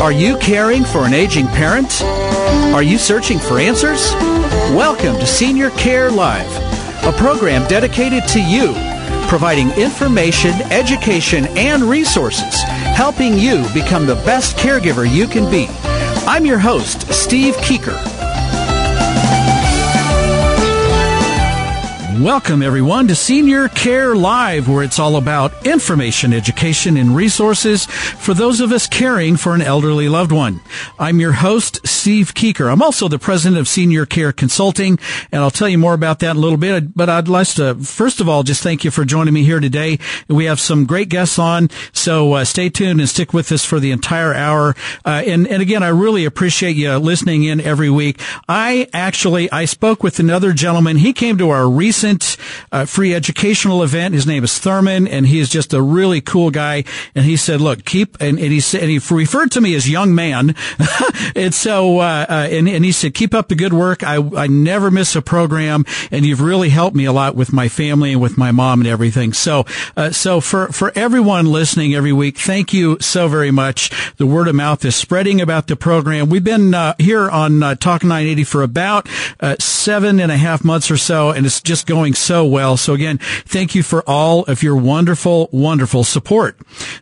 Are you caring for an aging parent? Are you searching for answers? Welcome to Senior Care Live, a program dedicated to you, providing information, education, and resources, helping you become the best caregiver you can be. I'm your host, Steve Keeker. Welcome, everyone, to Senior Care Live, where it's all about information, education, and resources for those of us caring for an elderly loved one. I'm your host, Steve Keeker. I'm also the president of Senior Care Consulting, and I'll tell you more about that in a little bit. But I'd like to, first of all, just thank you for joining me here today. We have some great guests on, so uh, stay tuned and stick with us for the entire hour. Uh, and, and again, I really appreciate you listening in every week. I actually, I spoke with another gentleman. He came to our recent recent uh, free educational event. His name is Thurman, and he is just a really cool guy. And he said, "Look, keep," and, and he said, and he referred to me as young man, and so, uh, uh, and, and he said, "Keep up the good work. I I never miss a program, and you've really helped me a lot with my family and with my mom and everything." So, uh, so for for everyone listening every week, thank you so very much. The word of mouth is spreading about the program. We've been uh, here on uh, Talk 980 for about seven and a half months or so, and it's just going so well. So again, thank you for all of your wonderful, wonderful support.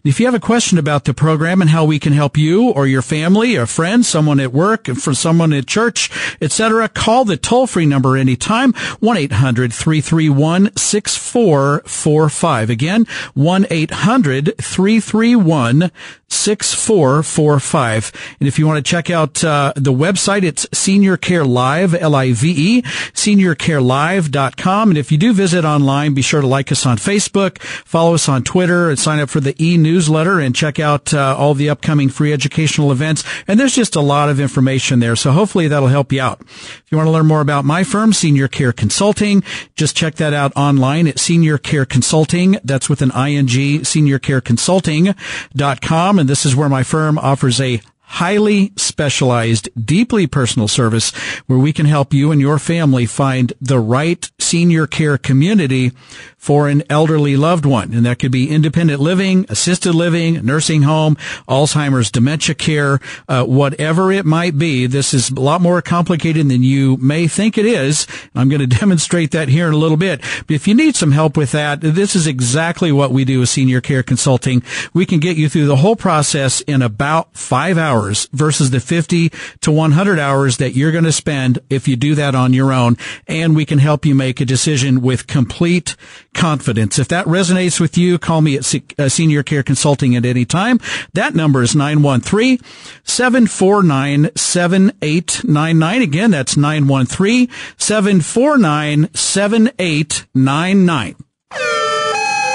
If you have a question about the program and how we can help you or your family, a friend, someone at work, for someone at church, etc., call the toll-free number anytime, 1-800-331-6445. Again, 1-800-331 6445. And if you want to check out uh, the website, it's Senior Care Live, L-I-V-E, seniorcarelive.com. And if you do visit online, be sure to like us on Facebook, follow us on Twitter, and sign up for the e-newsletter and check out uh, all the upcoming free educational events. And there's just a lot of information there. So hopefully that'll help you out. If you want to learn more about my firm, Senior Care Consulting, just check that out online at Senior Care Consulting. That's with an ING, seniorcareconsulting.com and this is where my firm offers a highly specialized, deeply personal service where we can help you and your family find the right senior care community for an elderly loved one. And that could be independent living, assisted living, nursing home, Alzheimer's dementia care, uh, whatever it might be. This is a lot more complicated than you may think it is. I'm going to demonstrate that here in a little bit. But if you need some help with that, this is exactly what we do with senior care consulting. We can get you through the whole process in about five hours versus the 50 to 100 hours that you're going to spend if you do that on your own. And we can help you make a decision with complete confidence. If that resonates with you, call me at uh, Senior Care Consulting at any time. That number is 913-749-7899. Again, that's 913-749-7899.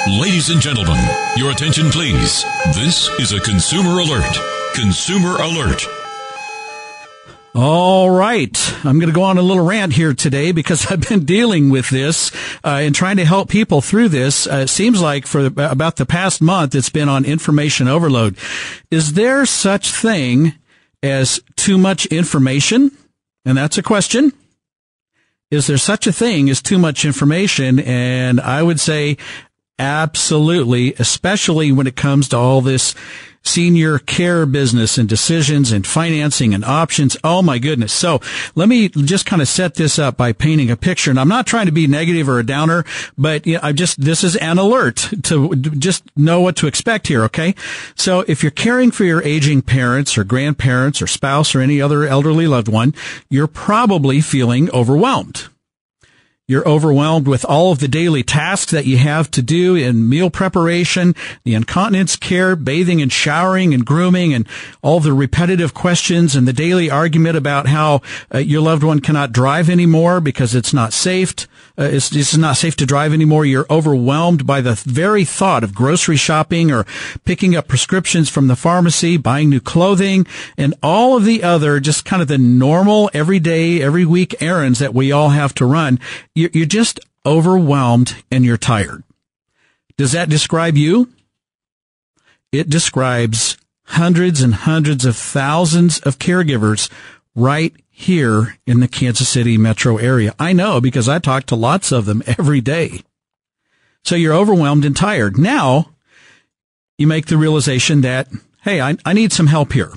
Ladies and gentlemen, your attention please. This is a consumer alert. Consumer alert. All right. I'm going to go on a little rant here today because I've been dealing with this uh, and trying to help people through this. Uh, it seems like for about the past month, it's been on information overload. Is there such thing as too much information? And that's a question. Is there such a thing as too much information? And I would say absolutely, especially when it comes to all this senior care business and decisions and financing and options. Oh my goodness. So let me just kind of set this up by painting a picture. And I'm not trying to be negative or a downer, but you know, I just, this is an alert to just know what to expect here. Okay. So if you're caring for your aging parents or grandparents or spouse or any other elderly loved one, you're probably feeling overwhelmed. You're overwhelmed with all of the daily tasks that you have to do in meal preparation, the incontinence care, bathing and showering and grooming and all the repetitive questions and the daily argument about how uh, your loved one cannot drive anymore because it's not safe uh, it's, it's not safe to drive anymore. You're overwhelmed by the very thought of grocery shopping or picking up prescriptions from the pharmacy, buying new clothing, and all of the other just kind of the normal everyday, every week errands that we all have to run. You're, you're just overwhelmed and you're tired. Does that describe you? It describes hundreds and hundreds of thousands of caregivers right here in the Kansas City metro area. I know because I talk to lots of them every day. So you're overwhelmed and tired. Now you make the realization that, hey, I, I need some help here.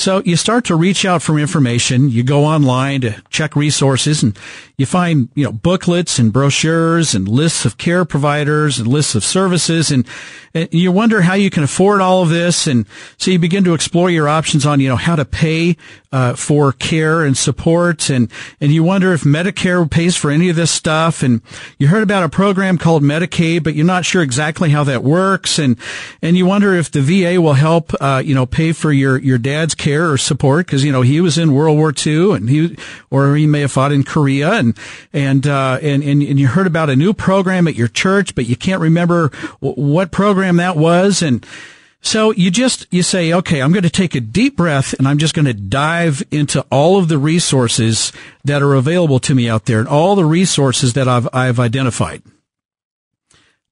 So you start to reach out for information. You go online to check resources and you find, you know, booklets and brochures and lists of care providers and lists of services. And, and, you wonder how you can afford all of this. And so you begin to explore your options on, you know, how to pay, uh, for care and support. And, and you wonder if Medicare pays for any of this stuff. And you heard about a program called Medicaid, but you're not sure exactly how that works. And, and you wonder if the VA will help, uh, you know, pay for your, your dad's care or support because, you know, he was in World War II and he, or he may have fought in Korea and, and, uh, and, and, and you heard about a new program at your church, but you can't remember w- what program that was. And, so you just, you say, okay, I'm going to take a deep breath and I'm just going to dive into all of the resources that are available to me out there and all the resources that I've, I've identified.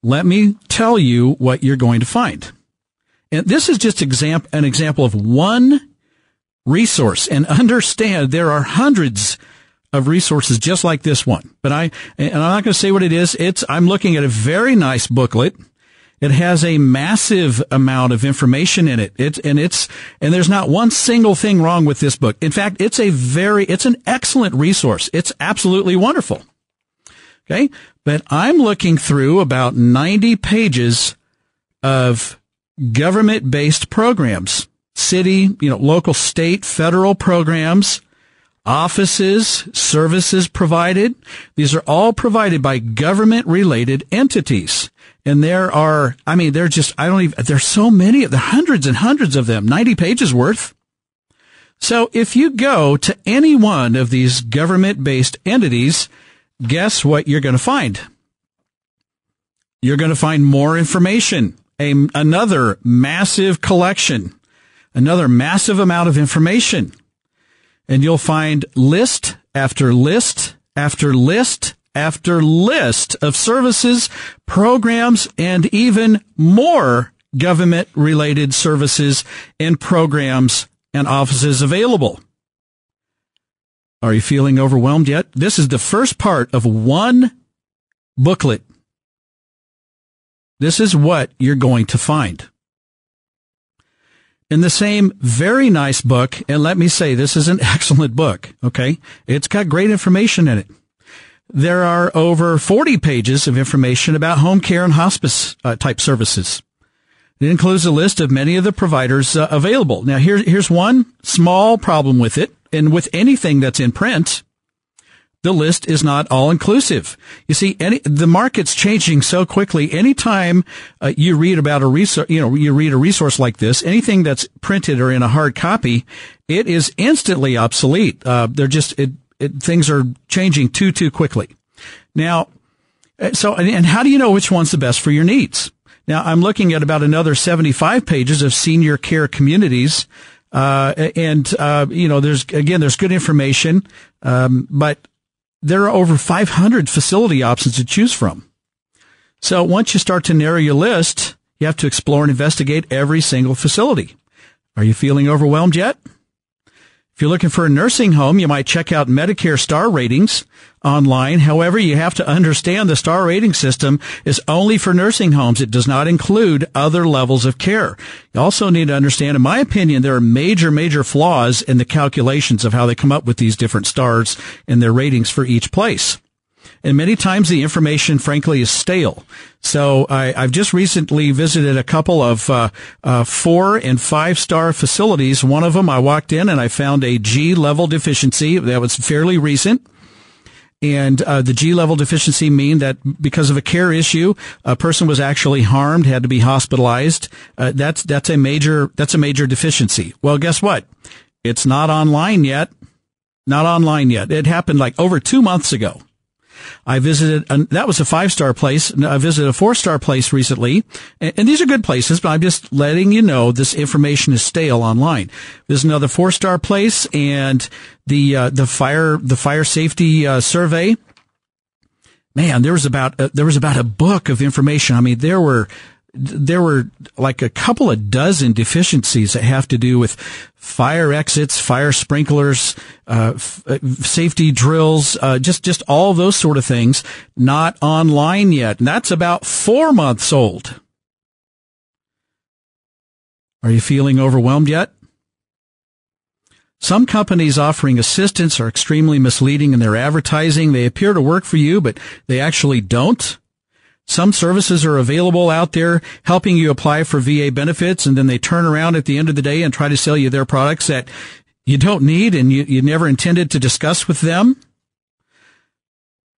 Let me tell you what you're going to find. And this is just example, an example of one resource and understand there are hundreds of resources just like this one. But I, and I'm not going to say what it is. It's, I'm looking at a very nice booklet. It has a massive amount of information in it. It's, and it's, and there's not one single thing wrong with this book. In fact, it's a very, it's an excellent resource. It's absolutely wonderful. Okay. But I'm looking through about 90 pages of government based programs, city, you know, local, state, federal programs offices, services provided. These are all provided by government related entities. And there are, I mean, there are just, I don't even, there's so many, of, are hundreds and hundreds of them, 90 pages worth. So if you go to any one of these government based entities, guess what you're going to find? You're going to find more information, a, another massive collection, another massive amount of information and you'll find list after list after list after list of services, programs, and even more government related services and programs and offices available. Are you feeling overwhelmed yet? This is the first part of one booklet. This is what you're going to find in the same very nice book, and let me say this is an excellent book, okay? It's got great information in it. There are over 40 pages of information about home care and hospice uh, type services. It includes a list of many of the providers uh, available. Now here, here's one small problem with it, and with anything that's in print, the list is not all inclusive. You see, any, the market's changing so quickly. Anytime uh, you read about a resource, you know, you read a resource like this, anything that's printed or in a hard copy, it is instantly obsolete. Uh, they're just, it, it, things are changing too, too quickly. Now, uh, so, and how do you know which one's the best for your needs? Now, I'm looking at about another 75 pages of senior care communities. Uh, and, uh, you know, there's, again, there's good information. Um, but there are over 500 facility options to choose from. So once you start to narrow your list, you have to explore and investigate every single facility. Are you feeling overwhelmed yet? If you're looking for a nursing home, you might check out Medicare star ratings online. However, you have to understand the star rating system is only for nursing homes. It does not include other levels of care. You also need to understand, in my opinion, there are major, major flaws in the calculations of how they come up with these different stars and their ratings for each place. And many times the information, frankly, is stale. So I, have just recently visited a couple of uh, uh, four and five star facilities. One of them, I walked in and I found a G level deficiency that was fairly recent. And uh, the G level deficiency mean that because of a care issue, a person was actually harmed, had to be hospitalized. Uh, that's that's a major that's a major deficiency. Well, guess what? It's not online yet. Not online yet. It happened like over two months ago. I visited, that was a five star place. I visited a four star place recently. And, these are good places, but I'm just letting you know this information is stale online. There's another four star place and the, uh, the fire, the fire safety, uh, survey. Man, there was about, uh, there was about a book of information. I mean, there were, there were like a couple of dozen deficiencies that have to do with fire exits, fire sprinklers, uh, f- uh, safety drills, uh, just just all those sort of things. Not online yet, and that's about four months old. Are you feeling overwhelmed yet? Some companies offering assistance are extremely misleading in their advertising. They appear to work for you, but they actually don't. Some services are available out there helping you apply for VA benefits and then they turn around at the end of the day and try to sell you their products that you don't need and you, you never intended to discuss with them.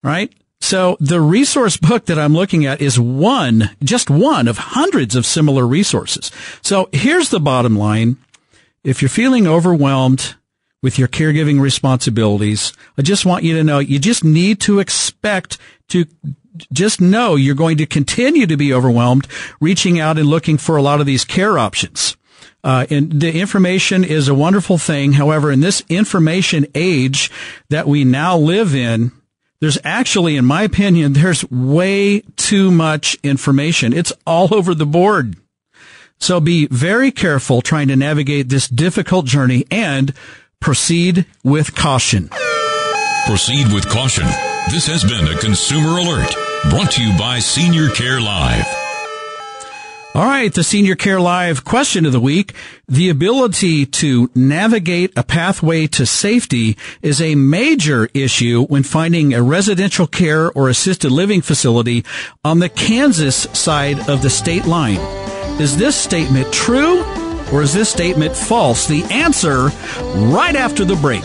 Right? So the resource book that I'm looking at is one, just one of hundreds of similar resources. So here's the bottom line. If you're feeling overwhelmed with your caregiving responsibilities, I just want you to know you just need to expect to just know you're going to continue to be overwhelmed reaching out and looking for a lot of these care options. Uh, and the information is a wonderful thing. However, in this information age that we now live in, there's actually, in my opinion, there's way too much information. It's all over the board. So be very careful trying to navigate this difficult journey and proceed with caution. Proceed with caution. This has been a Consumer Alert brought to you by Senior Care Live. All right, the Senior Care Live question of the week. The ability to navigate a pathway to safety is a major issue when finding a residential care or assisted living facility on the Kansas side of the state line. Is this statement true or is this statement false? The answer right after the break.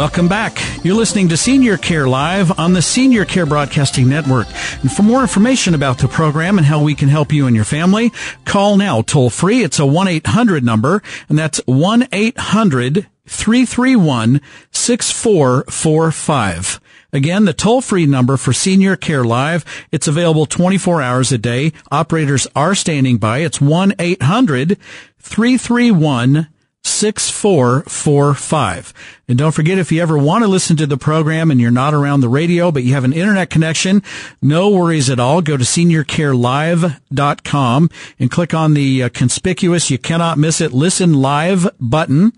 Welcome back. You're listening to Senior Care Live on the Senior Care Broadcasting Network. And for more information about the program and how we can help you and your family, call now toll free. It's a 1-800 number and that's 1-800-331-6445. Again, the toll-free number for Senior Care Live, it's available 24 hours a day. Operators are standing by. It's 1-800-331 6445. And don't forget, if you ever want to listen to the program and you're not around the radio, but you have an internet connection, no worries at all. Go to seniorcarelive.com and click on the uh, conspicuous, you cannot miss it, listen live button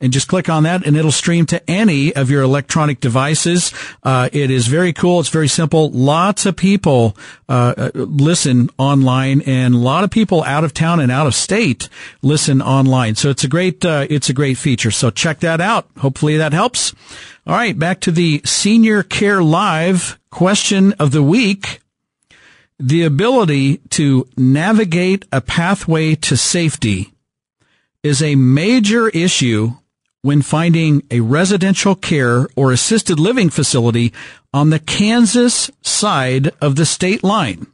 and just click on that and it'll stream to any of your electronic devices. Uh, it is very cool. It's very simple. Lots of people uh, uh, listen online and a lot of people out of town and out of state listen online. So it's a great, uh, it's a great feature. So check that out. Hopefully that helps. All right. Back to the senior care live question of the week. The ability to navigate a pathway to safety is a major issue when finding a residential care or assisted living facility on the Kansas side of the state line.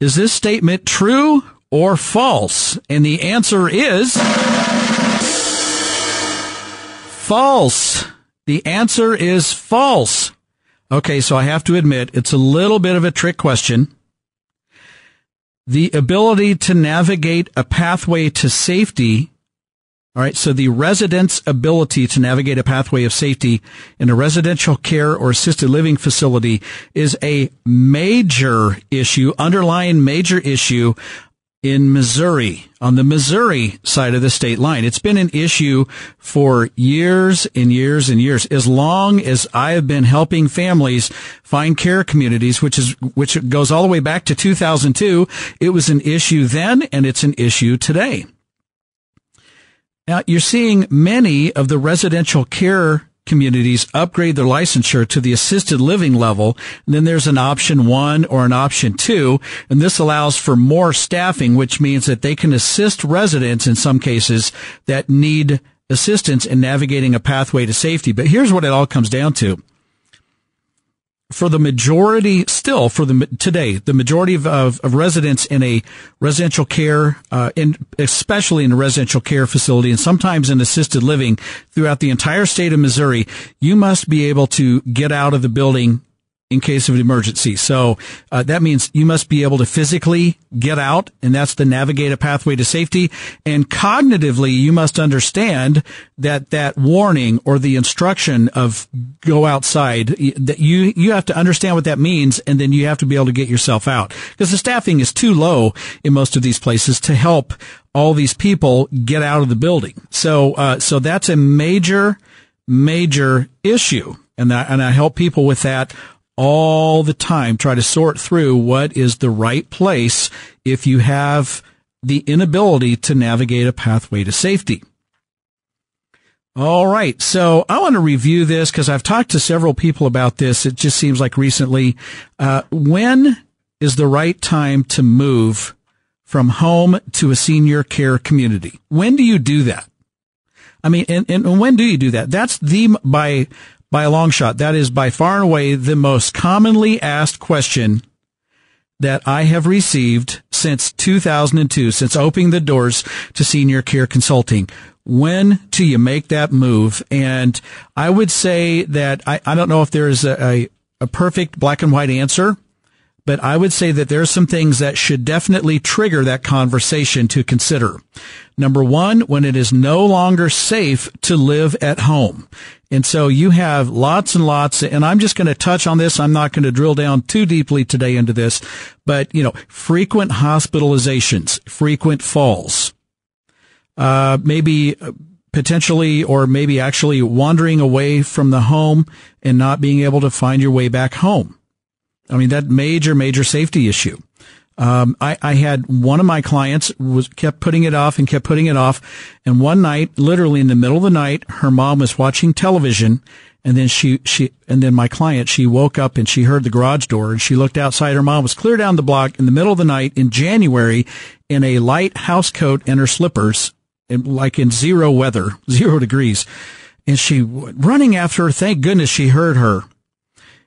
Is this statement true or false? And the answer is false. The answer is false. Okay, so I have to admit it's a little bit of a trick question. The ability to navigate a pathway to safety all right. So the resident's ability to navigate a pathway of safety in a residential care or assisted living facility is a major issue, underlying major issue in Missouri, on the Missouri side of the state line. It's been an issue for years and years and years. As long as I have been helping families find care communities, which is, which goes all the way back to 2002, it was an issue then and it's an issue today. Now, you're seeing many of the residential care communities upgrade their licensure to the assisted living level. And then there's an option one or an option two. And this allows for more staffing, which means that they can assist residents in some cases that need assistance in navigating a pathway to safety. But here's what it all comes down to for the majority, still for the today, the majority of, of, of residents in a residential care, uh, in especially in a residential care facility, and sometimes in assisted living throughout the entire state of Missouri, you must be able to get out of the building in case of an emergency. So uh, that means you must be able to physically get out, and that's the navigate a pathway to safety. And cognitively, you must understand that that warning or the instruction of go outside that you you have to understand what that means, and then you have to be able to get yourself out because the staffing is too low in most of these places to help all these people get out of the building. So uh, so that's a major major issue. And and I help people with that all the time, try to sort through what is the right place if you have the inability to navigate a pathway to safety. All right. So I want to review this because I've talked to several people about this. It just seems like recently. Uh, when is the right time to move from home to a senior care community? When do you do that? I mean, and, and when do you do that? That's the, by by a long shot. That is by far and away the most commonly asked question that I have received since 2002, since opening the doors to senior care consulting. When do you make that move? And I would say that I, I don't know if there is a, a, a perfect black and white answer but I would say that there are some things that should definitely trigger that conversation to consider. Number one, when it is no longer safe to live at home. And so you have lots and lots, and I'm just going to touch on this. I'm not going to drill down too deeply today into this, but you know, frequent hospitalizations, frequent falls, uh, maybe potentially or maybe actually wandering away from the home and not being able to find your way back home. I mean, that major, major safety issue. Um, I, I had one of my clients was kept putting it off and kept putting it off. And one night, literally in the middle of the night, her mom was watching television and then she, she, and then my client, she woke up and she heard the garage door and she looked outside. Her mom was clear down the block in the middle of the night in January in a light house coat and her slippers, like in zero weather, zero degrees. And she running after her. Thank goodness she heard her.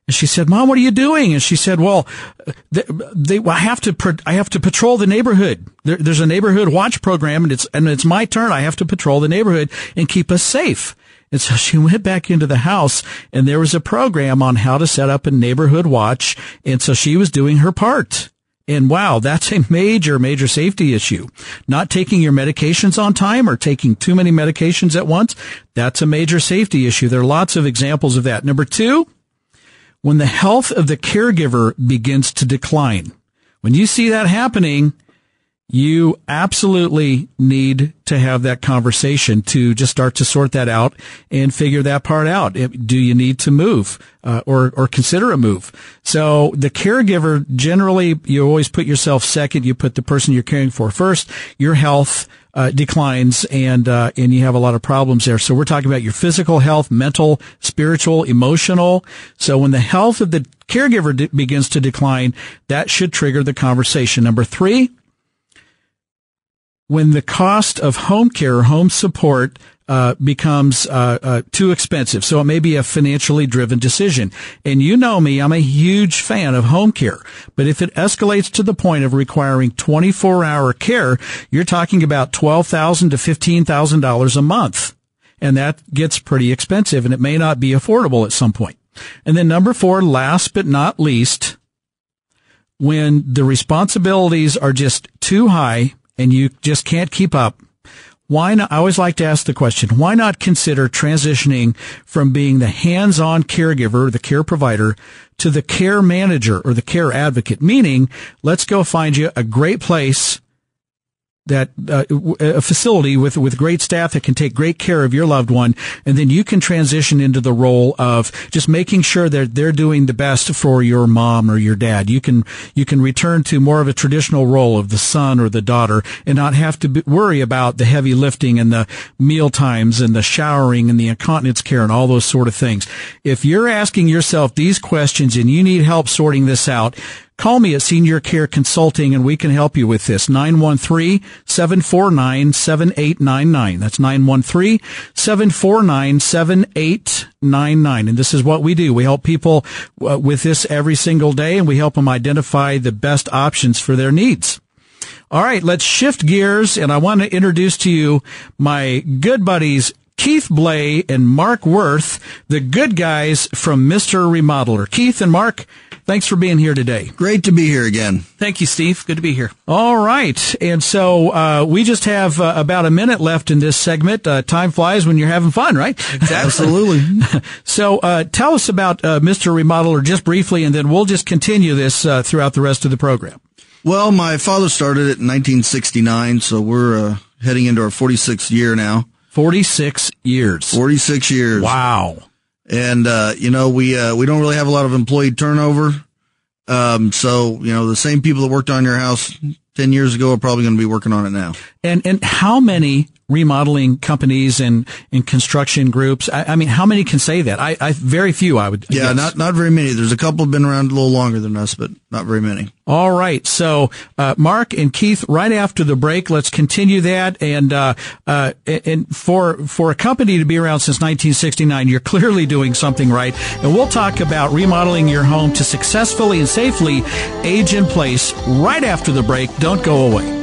And she said, "Mom, what are you doing?" And she said, "Well, they, they I have to I have to patrol the neighborhood. There, there's a neighborhood watch program, and it's and it's my turn. I have to patrol the neighborhood and keep us safe." And so she went back into the house, and there was a program on how to set up a neighborhood watch, and so she was doing her part. And wow, that's a major, major safety issue. Not taking your medications on time or taking too many medications at once. That's a major safety issue. There are lots of examples of that. Number two, when the health of the caregiver begins to decline. When you see that happening, you absolutely need to have that conversation to just start to sort that out and figure that part out. Do you need to move uh, or or consider a move? So the caregiver generally, you always put yourself second. You put the person you're caring for first. Your health uh, declines and uh, and you have a lot of problems there. So we're talking about your physical health, mental, spiritual, emotional. So when the health of the caregiver de- begins to decline, that should trigger the conversation. Number three, when the cost of home care, home support uh, becomes uh, uh, too expensive. So it may be a financially driven decision. And you know me, I'm a huge fan of home care. But if it escalates to the point of requiring 24 hour care, you're talking about $12,000 to $15,000 a month. And that gets pretty expensive and it may not be affordable at some point. And then number four, last but not least, when the responsibilities are just too high and you just can't keep up, why not? I always like to ask the question, why not consider transitioning from being the hands-on caregiver, the care provider, to the care manager or the care advocate? Meaning, let's go find you a great place that uh, a facility with with great staff that can take great care of your loved one, and then you can transition into the role of just making sure that they're doing the best for your mom or your dad. You can you can return to more of a traditional role of the son or the daughter, and not have to be, worry about the heavy lifting and the meal times and the showering and the incontinence care and all those sort of things. If you're asking yourself these questions and you need help sorting this out, Call me at Senior Care Consulting and we can help you with this. 913-749-7899. That's 913-749-7899. And this is what we do. We help people uh, with this every single day and we help them identify the best options for their needs. All right, let's shift gears and I want to introduce to you my good buddies Keith Blay and Mark Worth, the good guys from Mr. Remodeler. Keith and Mark, Thanks for being here today. Great to be here again. Thank you, Steve. Good to be here. All right. And so uh, we just have uh, about a minute left in this segment. Uh, time flies when you're having fun, right? Exactly. Absolutely. so uh, tell us about uh, Mr. Remodeler just briefly, and then we'll just continue this uh, throughout the rest of the program. Well, my father started it in 1969, so we're heading into our 46th year now. 46 years. 46 years. Wow. And, uh, you know, we, uh, we don't really have a lot of employee turnover. Um, so, you know, the same people that worked on your house 10 years ago are probably going to be working on it now. And, and how many remodeling companies and, and construction groups. I, I mean, how many can say that? I, I very few. I would. Yeah, guess. not not very many. There's a couple have been around a little longer than us, but not very many. All right. So, uh, Mark and Keith, right after the break, let's continue that. And, uh, uh, and for, for a company to be around since 1969, you're clearly doing something right. And we'll talk about remodeling your home to successfully and safely age in place right after the break. Don't go away.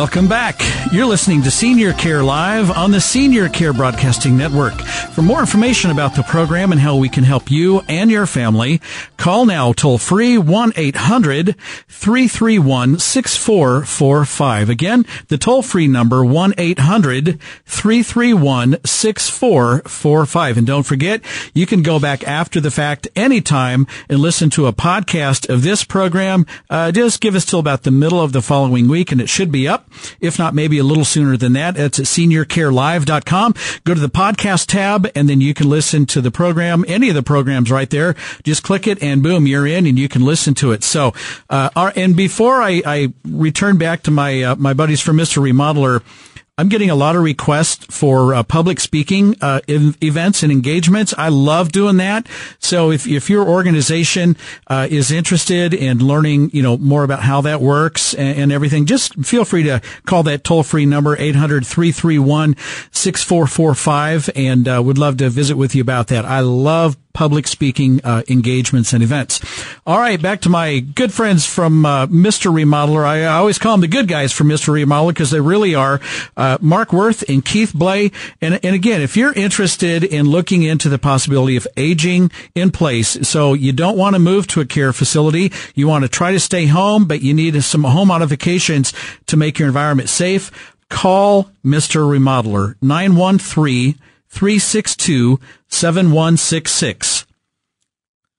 Welcome back. You're listening to Senior Care Live on the Senior Care Broadcasting Network. For more information about the program and how we can help you and your family, call now toll free 1-800-331-6445. Again, the toll free number 1-800-331-6445. And don't forget, you can go back after the fact anytime and listen to a podcast of this program. Uh, just give us till about the middle of the following week and it should be up. If not, maybe a little sooner than that. It's at seniorcarelive.com. Go to the podcast tab and then you can listen to the program, any of the programs right there. Just click it and boom, you're in and you can listen to it. So, uh, our, and before I, I return back to my, uh, my buddies from Mr. Remodeler, I'm getting a lot of requests for uh, public speaking uh, events and engagements. I love doing that. So if, if your organization uh, is interested in learning, you know, more about how that works and, and everything, just feel free to call that toll free number 800-331-6445 and uh, would love to visit with you about that. I love public speaking uh, engagements and events. All right, back to my good friends from uh, Mr. Remodeler. I, I, always call them the good guys from Mr. Remodeler because they really are. Uh, Mark Worth and Keith Blay. And, and again, if you're interested in looking into the possibility of aging in place, so you don't want to move to a care facility, you want to try to stay home, but you need some home modifications to make your environment safe, call Mr. Remodeler 913 362 7166.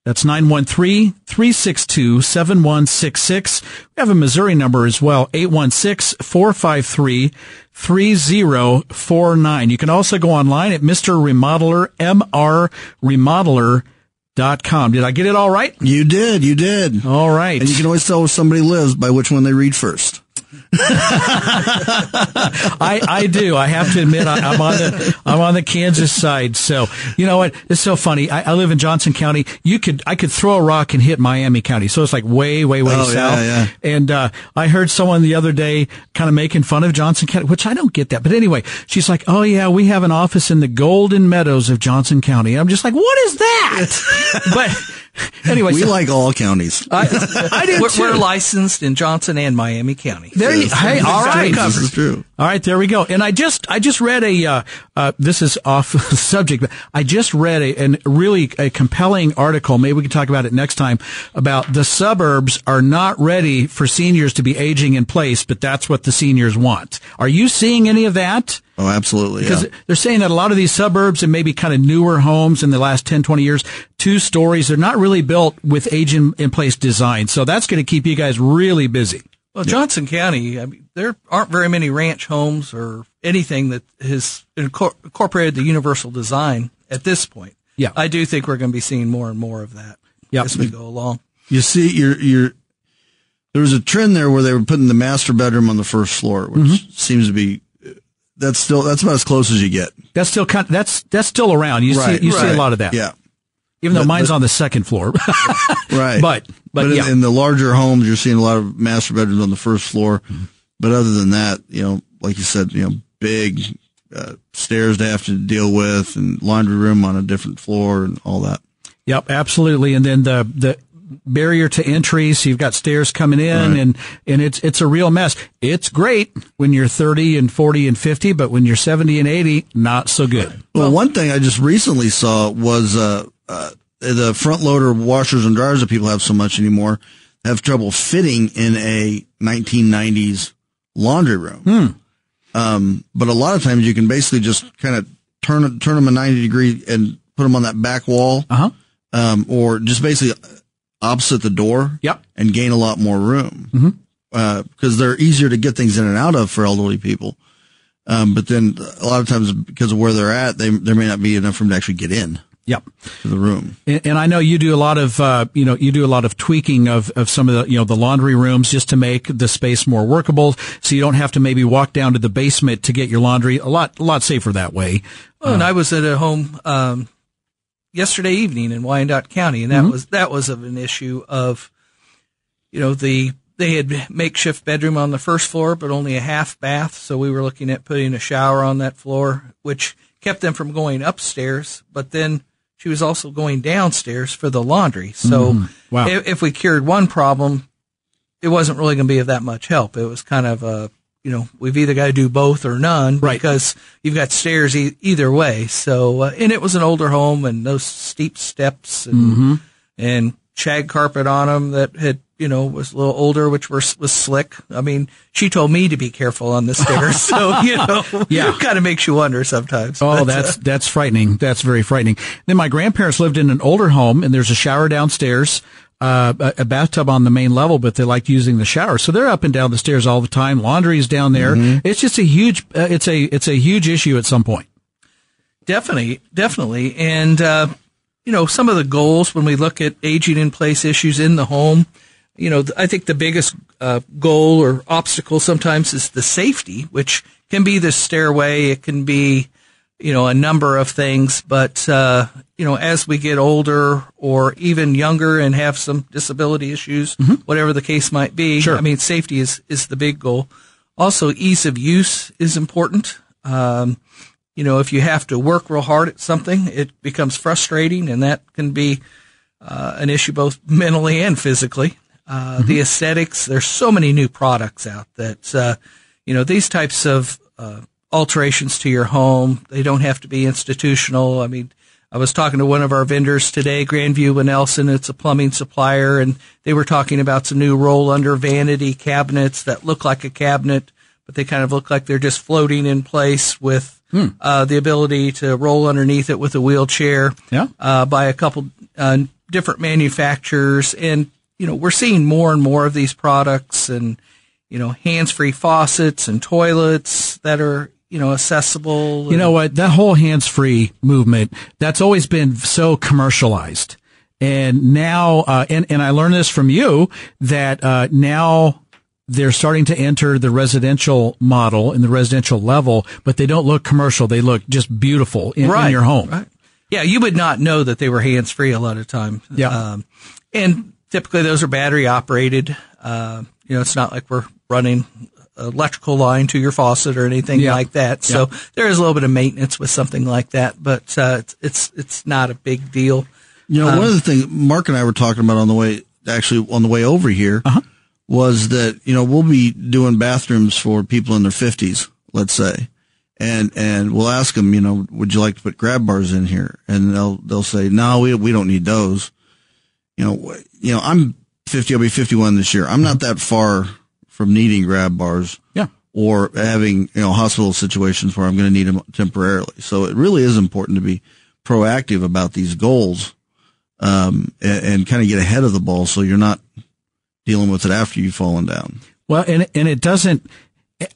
That's 913-362-7166. We have a Missouri number as well, 816-453-3049. You can also go online at Mr. Remodeler, M-R Remodeler, Dot com. Did I get it all right? You did. You did. All right. And you can always tell where somebody lives by which one they read first. I, I do. I have to admit, I, am on the I'm on the Kansas side. So you know what? It's so funny. I, I, live in Johnson County. You could I could throw a rock and hit Miami County. So it's like way way way oh, south. Yeah, yeah. And uh, I heard someone the other day kind of making fun of Johnson County, which I don't get that. But anyway, she's like, "Oh yeah, we have an office in the Golden Meadows of Johnson County." I'm just like, "What is that?" but anyway, we so- like all counties. I, I do We're, too. we're licensed in Johnson and Miami County. There you, hey, all right. This is true. All right, there we go. And I just, I just read a, uh, uh, this is off subject, but I just read a, really a compelling article. Maybe we can talk about it next time about the suburbs are not ready for seniors to be aging in place, but that's what the seniors want. Are you seeing any of that? Oh, absolutely. Because Yeah. they're saying that a lot of these suburbs and maybe kind of newer homes in the last 10, 20 years, two stories, they're not really built with age in, in place design. So that's going to keep you guys really busy. Well, Johnson County, I mean, there aren't very many ranch homes or anything that has incorporated the universal design at this point. Yeah. I do think we're going to be seeing more and more of that Yep. as we go along. You see, you're, you're, there was a trend there where they were putting the master bedroom on the first floor, which Mm-hmm. seems to be, that's still, that's about as close as you get. That's still kind of, that's, that's still around. You see, you see a lot of that. Yeah. Even though But- mine's but- on the second floor. Right. But- but in, yeah. in the larger homes, you're seeing a lot of master bedrooms on the first floor. Mm-hmm. But other than that, you know, like you said, you know, big uh, stairs to have to deal with and laundry room on a different floor and all that. Yep, absolutely. And then the the barrier to entry, so you've got stairs coming in, Right. and and it's it's a real mess. It's great when you're 30 and 40 and 50, but when you're 70 and 80, not so good. Well, one thing I just recently saw was uh, uh, the front loader washers and dryers that people have so much anymore have trouble fitting in a 1990s laundry room. Um, but a lot of times you can basically just kind of turn turn them a 90 degree and put them on that back wall, Uh huh. um, or just basically opposite the door. Yep. and gain a lot more room because they're easier to get things in and out of for elderly people. Um, but then a lot of times because of where they're at, they, there may not be enough room to actually get in Yep. the room. And, and I know you do a lot of, uh, you know, you do a lot of tweaking of, of some of the, you know, the laundry rooms just to make the space more workable. So you don't have to maybe walk down to the basement to get your laundry. A lot, a lot safer that way. Well, and I was at a home um, yesterday evening in Wyandotte County, and that was that was of an issue of, you know, the they had makeshift bedroom on the first floor, but only a half bath. So we were looking at putting a shower on that floor, which kept them from going upstairs. But then she was also going downstairs for the laundry. So Wow. if, if we cured one problem, it wasn't really going to be of that much help. It was kind of a, you know, we've either got to do both or none Right. because you've got stairs e- either way. So, uh, and it was an older home and those steep steps and, and shag carpet on them that had, you know, was a little older, which was, was slick. I mean, she told me to be careful on the stairs. so, you know, Yeah. kind of makes you wonder sometimes. Oh, But, uh, that's that's frightening. That's very frightening. Then my grandparents lived in an older home, and there's a shower downstairs, uh, a, a bathtub on the main level, but they liked using the shower, so they're up and down the stairs all the time. Laundry's down there. It's just a huge. Uh, it's a it's a huge issue at some point. Definitely, definitely. And, uh, you know, some of the goals when we look at aging in place issues in the home, you know, I think the biggest uh, goal or obstacle sometimes is the safety, which can be the stairway. It can be, you know, a number of things. But, uh, you know, as we get older or even younger and have some disability issues, whatever the case might be, Sure. I mean, safety is, is the big goal. Also, ease of use is important. Um, you know, if you have to work real hard at something, it becomes frustrating, and that can be uh, an issue both mentally and physically. Uh, The aesthetics, there's so many new products out that, uh, you know, these types of uh, alterations to your home, they don't have to be institutional. I mean, I was talking to one of our vendors today, Grandview and Nelson. It's a plumbing supplier, and they were talking about some new roll under vanity cabinets that look like a cabinet, but they kind of look like they're just floating in place with uh, the ability to roll underneath it with a wheelchair Yeah. uh, by a couple uh, different manufacturers. And, you know, we're seeing more and more of these products and, you know, hands-free faucets and toilets that are, you know, accessible. You know what? That whole hands-free movement, that's always been so commercialized. And now, uh, and, and I learned this from you that, uh, now they're starting to enter the residential model in the residential level, but they don't look commercial. They look just beautiful in, in your home. Right. Yeah, you would not know that they were hands free a lot of time. Yeah. Um, and typically those are battery operated. Uh, you know, it's not like we're running electrical line to your faucet or anything Yeah. like that. So there is a little bit of maintenance with something like that, but uh, it's, it's it's not a big deal. You know, one of the things Mark and I were talking about on the way, actually on the way over here, Uh-huh. was that you know we'll be doing bathrooms for people in their fifties, let's say, and and we'll ask them, you know, would you like to put grab bars in here? And they'll they'll say, no, we we don't need those. You know, you know, I'm fifty. I'll be fifty one this year. I'm not that far from needing grab bars Yeah. or having you know hospital situations where I'm going to need them temporarily. So it really is important to be proactive about these goals um, and, and kind of get ahead of the ball so you're not dealing with it after you've fallen down. Well, and and it doesn't.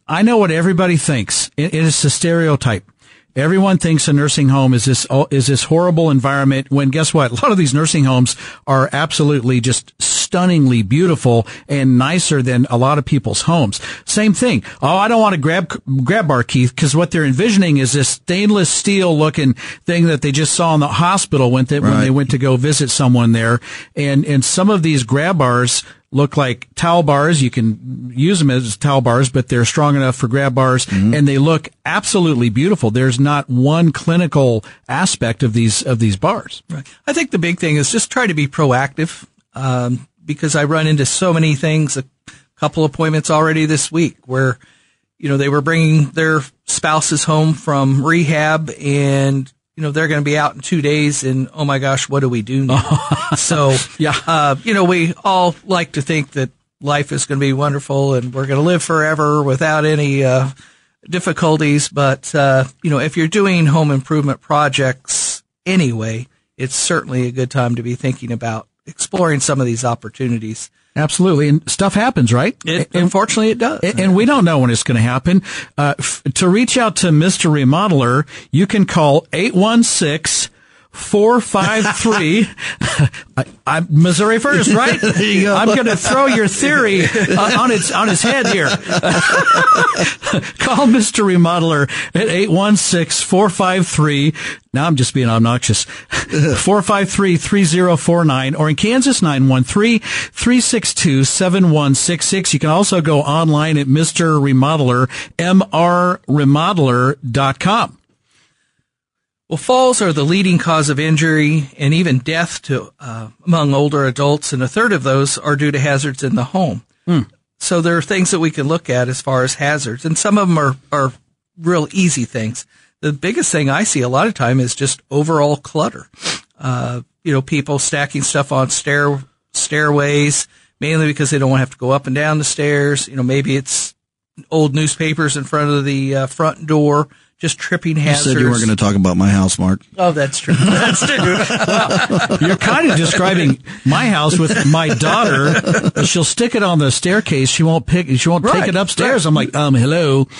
I know what everybody thinks. It, it is a stereotype. Everyone thinks a nursing home is this is this horrible environment. When guess what? A lot of these nursing homes are absolutely just stunningly beautiful and nicer than a lot of people's homes. Same thing. Oh, I don't want to grab grab bar Keith because what they're envisioning is this stainless steel looking thing that they just saw in the hospital when they, when they went to go visit someone there. And and some of these grab bars look like towel bars. You can use them as towel bars, but they're strong enough for grab bars and they look absolutely beautiful. There's not one clinical aspect of these, of these bars. Right. I think the big thing is just try to be proactive, um, because I run into so many things, a couple appointments already this week where, you know, they were bringing their spouses home from rehab and, you know, they're going to be out in two days and, oh my gosh, what do we do now? so, Yeah. uh, you know, we all like to think that life is going to be wonderful and we're going to live forever without any, uh, difficulties. But, uh, you know, if you're doing home improvement projects anyway, it's certainly a good time to be thinking about exploring some of these opportunities. Absolutely. And stuff happens, right? It, and, unfortunately, it does. and- and we don't know when it's going to happen. Uh, f- to reach out to Mr. Remodeler, you can call 816 453. I'm Missouri first, right? there you go. I'm going to throw your theory uh, on its on his head here. Call Mr. Remodeler at 816-453. Now I'm just being obnoxious. 453-3049 or in Kansas 913-362-7166. You can also go online at Mr. Remodeler, mrremodeler.com. Well, falls are the leading cause of injury and even death to uh, among older adults, and a third of those are due to hazards in the home. So there are things that we can look at as far as hazards, and some of them are are real easy things. The biggest thing I see a lot of time is just overall clutter. Uh, you know, people stacking stuff on stair stairways, mainly because they don't want to have to go up and down the stairs. You know, maybe it's old newspapers in front of the uh, front door, just tripping hazards. You hazards. said you weren't going to talk about my house, Mark. Oh, that's true. That's true. You're kind of describing my house with my daughter. She'll stick it on the staircase. She won't pick. She won't take it upstairs. right. I'm like, um, hello.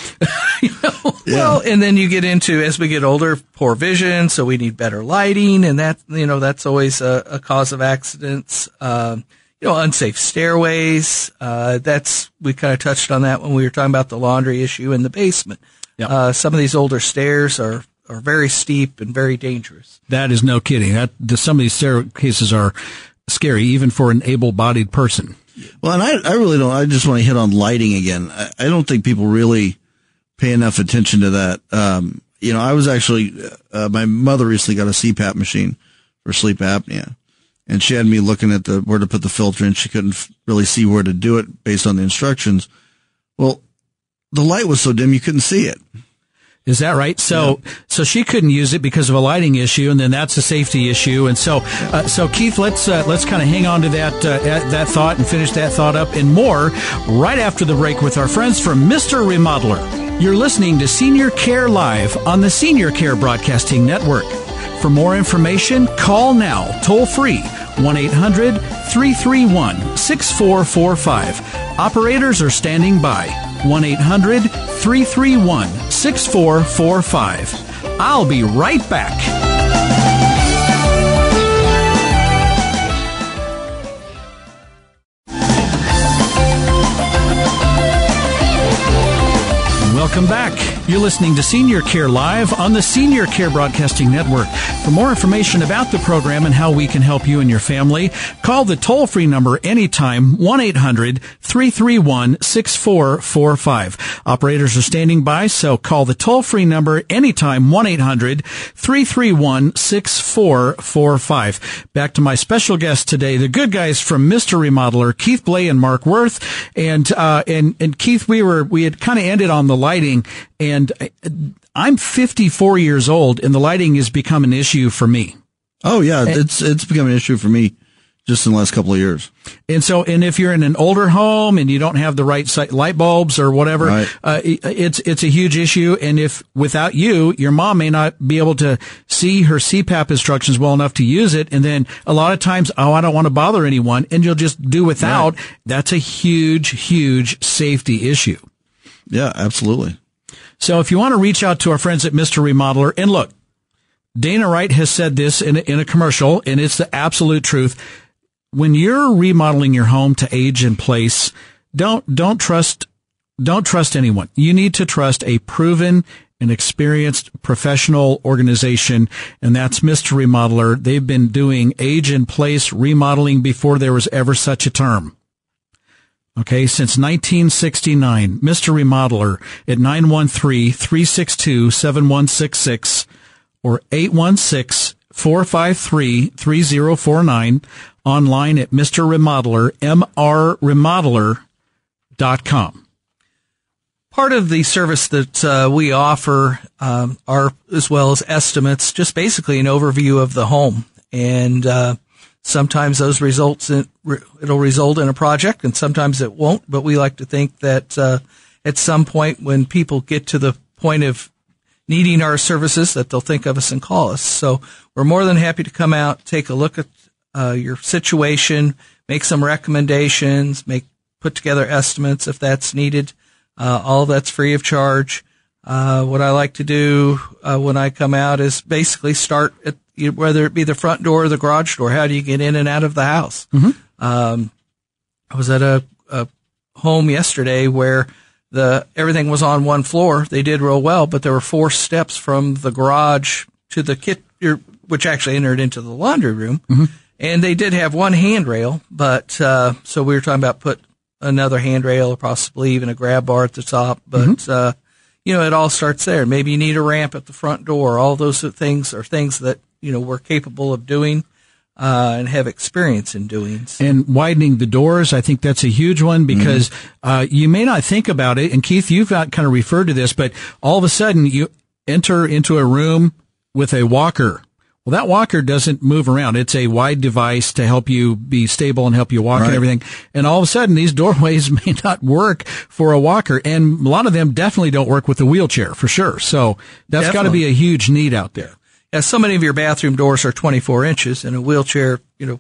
Well, and then you get into as we get older, poor vision, so we need better lighting, and that you know that's always a, a cause of accidents. Um, you know, unsafe stairways. Uh, that's we kind of touched on that when we were talking about the laundry issue in the basement. Yep. Uh, some of these older stairs are are very steep and very dangerous. That is no kidding. That the, some of these staircases are scary, even for an able-bodied person. Well, and I, I really don't. I just want to hit on lighting again. I, I don't think people really pay enough attention to that. Um, you know, I was actually, uh, my mother recently got a CPAP machine for sleep apnea, and she had me looking at the where to put the filter and She couldn't f- really see where to do it based on the instructions. Well, the light was so dim you couldn't see it. Is that right? So, so she couldn't use it because of a lighting issue, and then that's a safety issue. And so, uh, so Keith, let's uh, let's kind of hang on to that uh, that that thought and finish that thought up and more right after the break with our friends from Mister Remodeler. You're listening to Senior Care Live on the Senior Care Broadcasting Network. For more information, call now toll free 1 800 331 6445. Operators are standing by 1 800 331 6445. I'll be right back. Welcome back. You're listening to Senior Care Live on the Senior Care Broadcasting Network. For more information about the program and how we can help you and your family, call the toll free number anytime 1-800-331-6445. Operators are standing by, so call the toll free number anytime 1-800-331-6445. Back to my special guest today, the good guys from Mr. Remodeler, Keith Blay and Mark Worth. And, uh, and, and Keith, we were, we had kind of ended on the lighting and I'm 54 years old and the lighting has become an issue for me. Oh yeah, it's it's become an issue for me just in the last couple of years. And so, and if you're in an older home and you don't have the right light bulbs or whatever, Right. uh, it's it's a huge issue. And if without you, your mom may not be able to see her CPAP instructions well enough to use it. And then a lot of times, oh, I don't want to bother anyone, and you'll just do without. That's a huge, huge safety issue. Yeah, absolutely. So if you want to reach out to our friends at Mr. Remodeler, and look, Dana Wright has said this in a, in a commercial, and it's the absolute truth. When you're remodeling your home to age and place, don't don't trust don't trust anyone. You need to trust a proven and experienced professional organization, and that's Mr. Remodeler. They've been doing age and place remodeling before there was ever such a term. Okay, since 1969, Mr. Remodeler at 913-362-7166 or 816-453-3049 online at Mr. Remodeler, mrremodeler.com. part of the service that uh, we offer um, are as well as estimates, just basically an overview of the home, and uh, sometimes those results in, it'll result in a project, and sometimes it won't. But we like to think that uh, at some point when people get to the point of needing our services, that they'll think of us and call us. So we're more than happy to come out, take a look at uh, your situation, make some recommendations, make put together estimates if that's needed. Uh, all that's free of charge. Uh, what I like to do uh, when I come out is basically start at whether it be the front door or the garage door. How do you get in and out of the house? Um, I was at a, a home yesterday where the everything was on one floor. They did real well, but there were four steps from the garage to the kit, er, which actually entered into the laundry room. And they did have one handrail, but uh, so we were talking about put another handrail or possibly even a grab bar at the top. But uh, you know, it all starts there. Maybe you need a ramp at the front door. All those things are things that you know we're capable of doing uh, and have experience in doing. So- and widening the doors. I think that's a huge one because uh, you may not think about it. And Keith, you've got kind of referred to this, but all of a sudden you enter into a room with a walker. Well, that walker doesn't move around. It's a wide device to help you be stable and help you walk and everything. And all of a sudden, these doorways may not work for a walker, and a lot of them definitely don't work with a wheelchair for sure. So that's got to be a huge need out there. Yeah, so many of your bathroom doors are 24 inches, and a wheelchair, you know,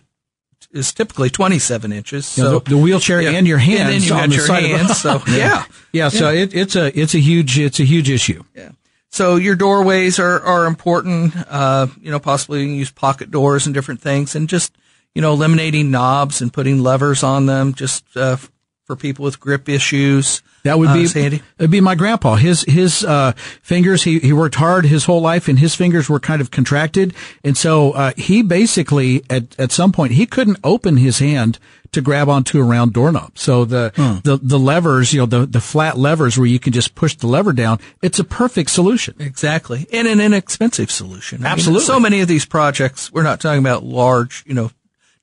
is typically 27 inches. You know, So the, the wheelchair yeah. and your hands and then you on the your side of the- hands. so yeah, Yeah, so it, it's a it's a huge it's a huge issue. yeah. So your doorways are are important. Uh, you know, possibly you can use pocket doors and different things, and just you know, eliminating knobs and putting levers on them, just uh, for people with grip issues. That would uh, be is handy. It'd be my grandpa. His his uh, fingers. He he worked hard his whole life, and his fingers were kind of contracted, and so uh, he basically at at some point he couldn't open his hand to grab onto a round doorknob. So the the the levers, you know, the the flat levers where you can just push the lever down. It's a perfect solution. Exactly. And an inexpensive solution. I mean, Absolutely. so many of these projects, we're not talking about large, you know,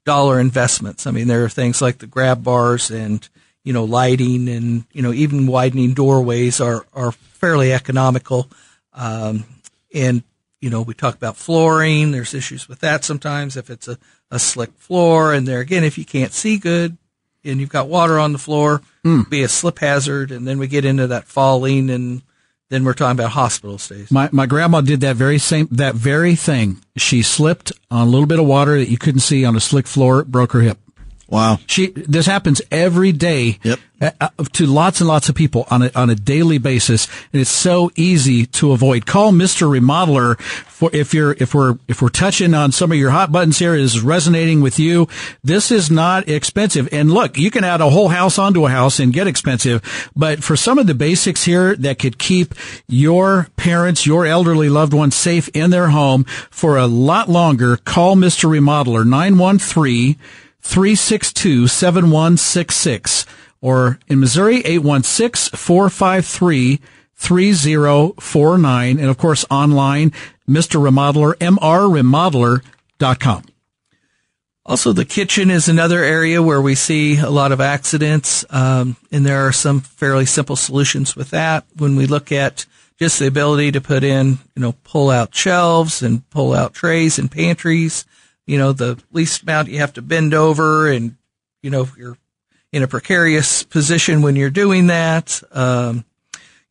dollar investments. I mean, there are things like the grab bars and, you know, lighting and, you know, even widening doorways are, are fairly economical. Um, and, you know, we talk about flooring. There's issues with that sometimes if it's a, a slick floor. And there again, if you can't see good and you've got water on the floor, be a slip hazard. And then we get into that falling and then we're talking about hospital stays. My my grandma did that very same that very thing. She slipped on a little bit of water that you couldn't see on a slick floor, broke her hip. Wow. She, this happens every day Yep. uh, uh, to lots and lots of people on a, on a daily basis. And it's so easy to avoid. Call Mr. Remodeler for if you're, if we're, if we're touching on some of your hot buttons here is resonating with you. This is not expensive. And look, you can add a whole house onto a house and get expensive. But for some of the basics here that could keep your parents, your elderly loved ones safe in their home for a lot longer, call Mr. Remodeler 913 362 7166 or in Missouri 816 453 3049 and of course online Mr. Remodeler mrremodeler.com. Also, the kitchen is another area where we see a lot of accidents, um, and there are some fairly simple solutions with that. When we look at just the ability to put in, you know, pull out shelves and pull out trays and pantries, you know, the least amount you have to bend over, and you know, if you're in a precarious position when you're doing that. Um,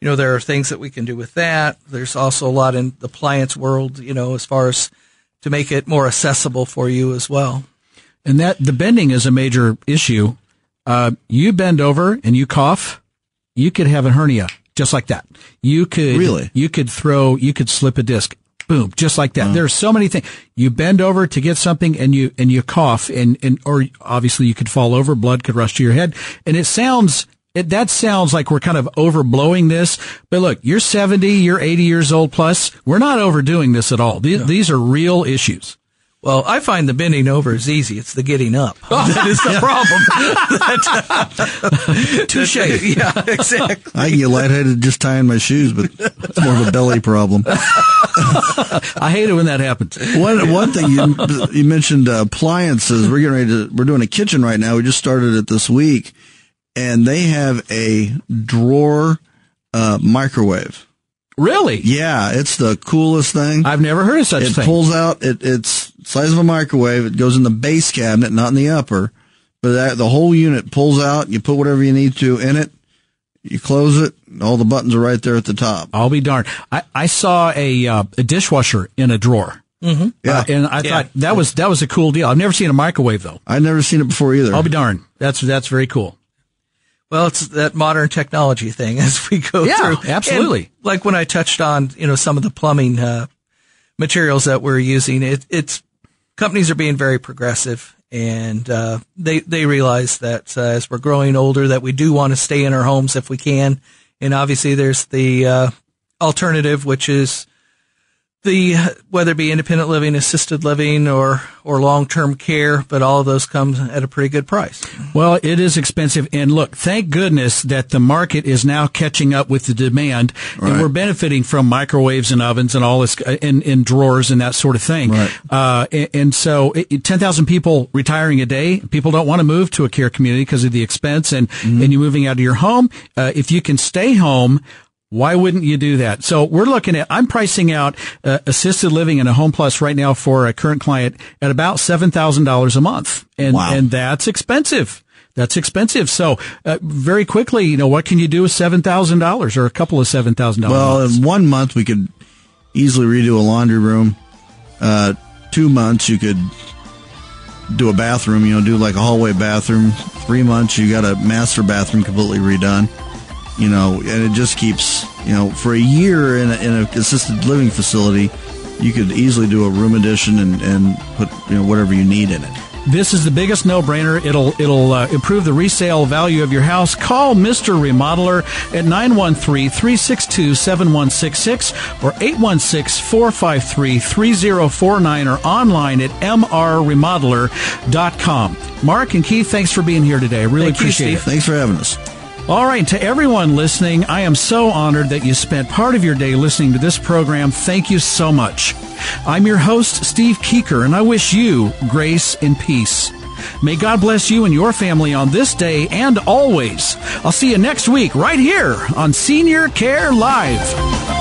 you know, there are things that we can do with that. There's also a lot in the appliance world, you know, as far as to make it more accessible for you as well. And that the bending is a major issue. Uh, you bend over and you cough, you could have a hernia just like that. You could Really? you could throw you could slip a disc. Boom, just like that. Mm. There's so many things. You bend over to get something and you and you cough and and or obviously you could fall over, blood could rush to your head. And it sounds it, that sounds like we're kind of overblowing this, but look, you're 70, you're 80 years old plus. We're not overdoing this at all. These, these are real issues. Well, I find the bending over is easy. It's the getting up. that is the problem. Touche. yeah, exactly. I can get lightheaded just tying my shoes, but it's more of a belly problem. I hate it when that happens. One one thing you you mentioned uh, appliances. We're getting ready to. We're doing a kitchen right now. We just started it this week, and they have a drawer uh, microwave. Really? Yeah, it's the coolest thing. I've never heard of such it thing. pulls out. It, it's size of a microwave. It goes in the base cabinet, not in the upper. But that, the whole unit pulls out. You put whatever you need to in it. You close it. All the buttons are right there at the top. I'll be darned. I, I saw a uh, a dishwasher in a drawer. Mm-hmm. Yeah. and I Yeah. thought that was that was a cool deal. I've never seen a microwave though. I've never seen it before either. I'll be darned. That's that's very cool. Well, it's that modern technology thing as we go Yeah, through. absolutely. And like when I touched on, you know, some of the plumbing uh, materials that we're using, it, it's companies are being very progressive, and uh, they they realize that uh, as we're growing older, that we do want to stay in our homes if we can. And obviously, there's the uh, alternative, which is the whether it be independent living, assisted living, or or long term care, but all of those come at a pretty good price. Well, it is expensive, and look, thank goodness that the market is now catching up with the demand, and we're benefiting from microwaves and ovens and all this, uh, in, in drawers and that sort of thing. Right. Uh, and, and so, ten thousand people retiring a day. People don't want to move to a care community because of the expense, and and you moving out of your home. Uh, if you can stay home. Why wouldn't you do that? So we're looking at, I'm pricing out uh, assisted living in a home plus right now for a current client at about $7,000 a month. And, Wow. and that's expensive. That's expensive. So, uh, very quickly, you know, what can you do with $7,000 or a couple of $7,000? Well, months? in one month we could easily redo a laundry room. Uh, two months you could do a bathroom. You know, do like a hallway bathroom. Three months you got a master bathroom completely redone. You know, and it just keeps. You know, for a year in a, in a assisted living facility, you could easily do a room addition and and put you know whatever you need in it. This is the biggest no-brainer. It'll it'll uh, improve the resale value of your house. Call Mr. Remodeler at 913-362-7166 or 816-453-3049 or online at mrremodeler.com. Mark and Keith, thanks for being here today. I really Thank you, appreciate it. Thanks for having us. All right, to everyone listening, I am so honored that you spent part of your day listening to this program. Thank you so much. I'm your host, Steve Keeker, and I wish you grace and peace. May God bless you and your family on this day and always. I'll see you next week right here on Senior Care Live.